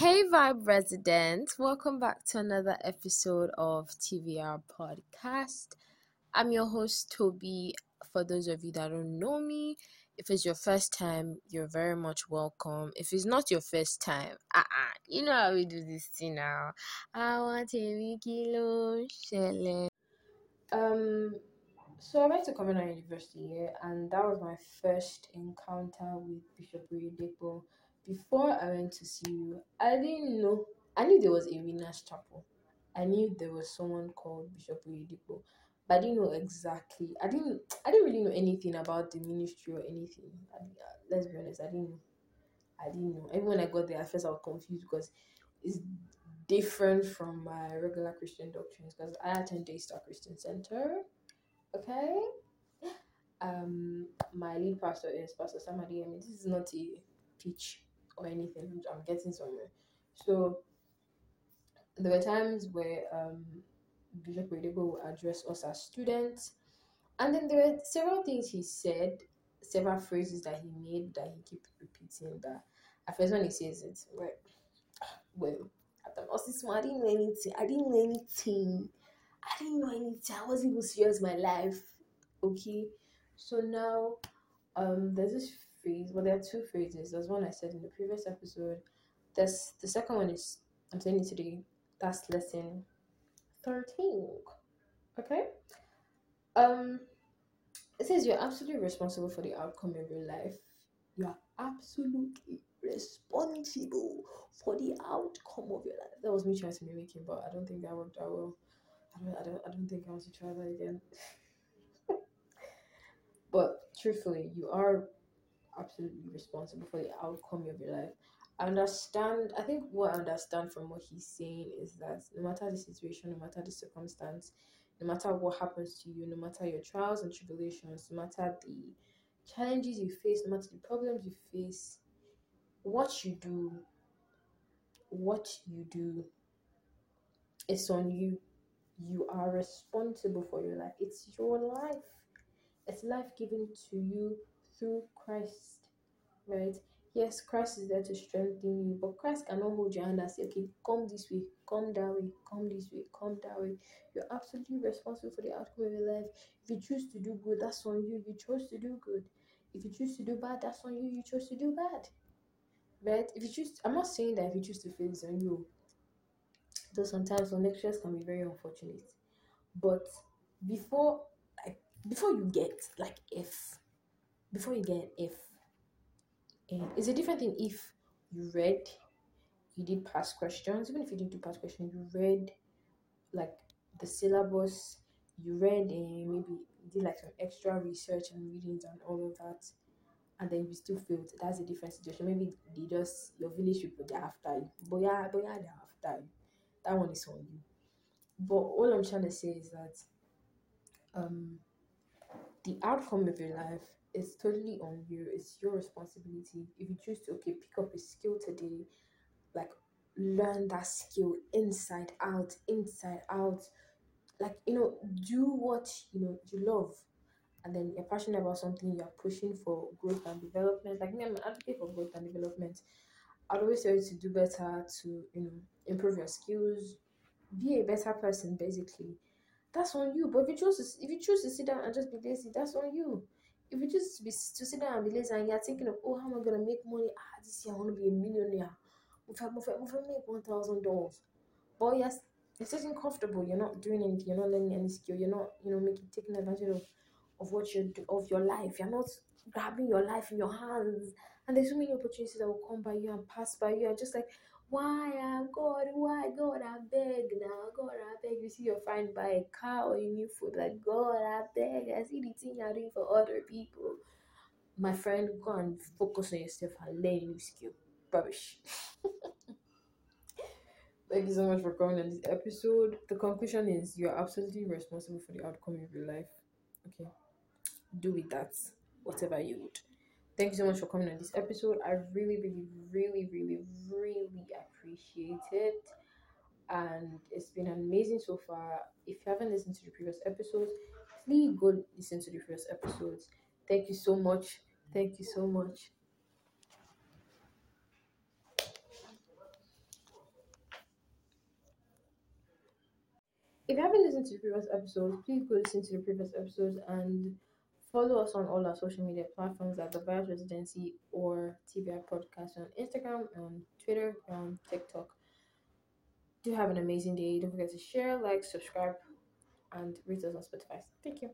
Hey, Vibe residents, welcome back to another episode of TVR Podcast. I'm your host, Toby. For those of you that don't know me, if it's your first time, you're very much welcome. If it's not your first time, uh-uh, you know how we do this thing now. I want a kilo shele. Um, so I went to Covenant University, and that was my first encounter with Bishop Oyedepo. Before I went to CU, I didn't know. I knew there was a Winners Chapel. I knew there was someone called Bishop Oyedepo, but I didn't know exactly. I didn't. I didn't really know anything about the ministry or anything. I, let's be honest. I didn't know. I didn't know. Even when I got there, at first I was confused because it's different from my regular Christian doctrines. Because I attend Daystar Christian Center Okay. Um, my lead pastor is Pastor Sam Adeyemi. I mean, this is not a pitch or anything. I'm getting somewhere. So there were times where um, Bishop Oyedepo would address us as students, and then there were several things he said, several phrases that he made that he kept repeating. That at first when he says it, well, well, at the most, I didn't know anything. I didn't know anything. I didn't know anything. I wasn't even serious my life. Okay. So now um there's this phrase, well there are two phrases. There's one I said in the previous episode. That's the second one is I'm saying it today. That's lesson 13. Okay? Um it says you're absolutely responsible for the outcome of your life. You are absolutely responsible for the outcome of your life. That was me trying to mimic him, but I don't think that worked out well. I don't, I don't, I don't think I want to try that again. but truthfully, you are absolutely responsible for the outcome of your life. I understand. I think what I understand from what he's saying is that no matter the situation, no matter the circumstance, no matter what happens to you, no matter your trials and tribulations, no matter the challenges you face, no matter the problems you face, what you do, what you do, it's on you you are responsible for your life. It's your life. It's life given to you through Christ, right? Yes, Christ is there to strengthen you, but Christ cannot hold your hand and say, okay, come this way, come that way, come this way, come that way. You're absolutely responsible for the outcome of your life. If you choose to do good, that's on you. You chose to do good. If you choose to do bad, that's on you. You chose to do bad. Right? If you choose, I'm not saying that if you choose to fail, it's on you though sometimes some lectures can be very unfortunate. But before like before you get like F, before you get an F, it's a different thing if you read, you did past questions, even if you didn't do past questions, you read like the syllabus, you read and maybe did like some extra research and readings and all of that, and then you still failed. That's a different situation. Maybe they just your village people they're after you. But yeah, but yeah, they're after you that one is on you. But all I'm trying to say is that um the outcome of your life is totally on you. It's your responsibility. If you choose to okay pick up a skill today, like learn that skill inside out, inside out. Like you know, do what you know you love, and then you're passionate about something. You're pushing for growth and development. Like me, I'm an advocate for growth and development. I'd always tell you to do better, to you know improve your skills, be a better person. Basically, that's on you. But if you choose to, if you choose to sit down and just be lazy, that's on you. If you choose to be to sit down and be lazy and you're thinking of oh how am I gonna make money? Ah, this year I want to be a millionaire. If I if I make one thousand dollars, but yes, you're sitting comfortable. You're not doing anything. You're not learning any skill. You're not you know making taking advantage of of what you do of your life. You're not grabbing your life in your hands and there's so many opportunities that will come by you and pass by you. And just like, why, uh, God, why, God, I beg now, God, I beg. You see, you're fine buy a car or a new food, like, God, I beg. I see the thing you're doing for other people. My friend, go and focus on yourself and learn new skill. Rubbish. Thank you so much for coming on this episode. The conclusion is you're absolutely responsible for the outcome of your life. Okay. Do with that whatever you would. Thank you so much for coming on this episode. I really, really, really, really, really appreciate it. And it's been amazing so far. If you haven't listened to the previous episodes, please go listen to the previous episodes. Thank you so much. Thank you so much. If you haven't listened to the previous episodes, please go listen to the previous episodes and follow us on all our social media platforms at the Virus Residency or TVR Podcast on Instagram, on Twitter, on TikTok. Do have an amazing day. Don't forget to share, like, subscribe, and rate us on Spotify. Thank you.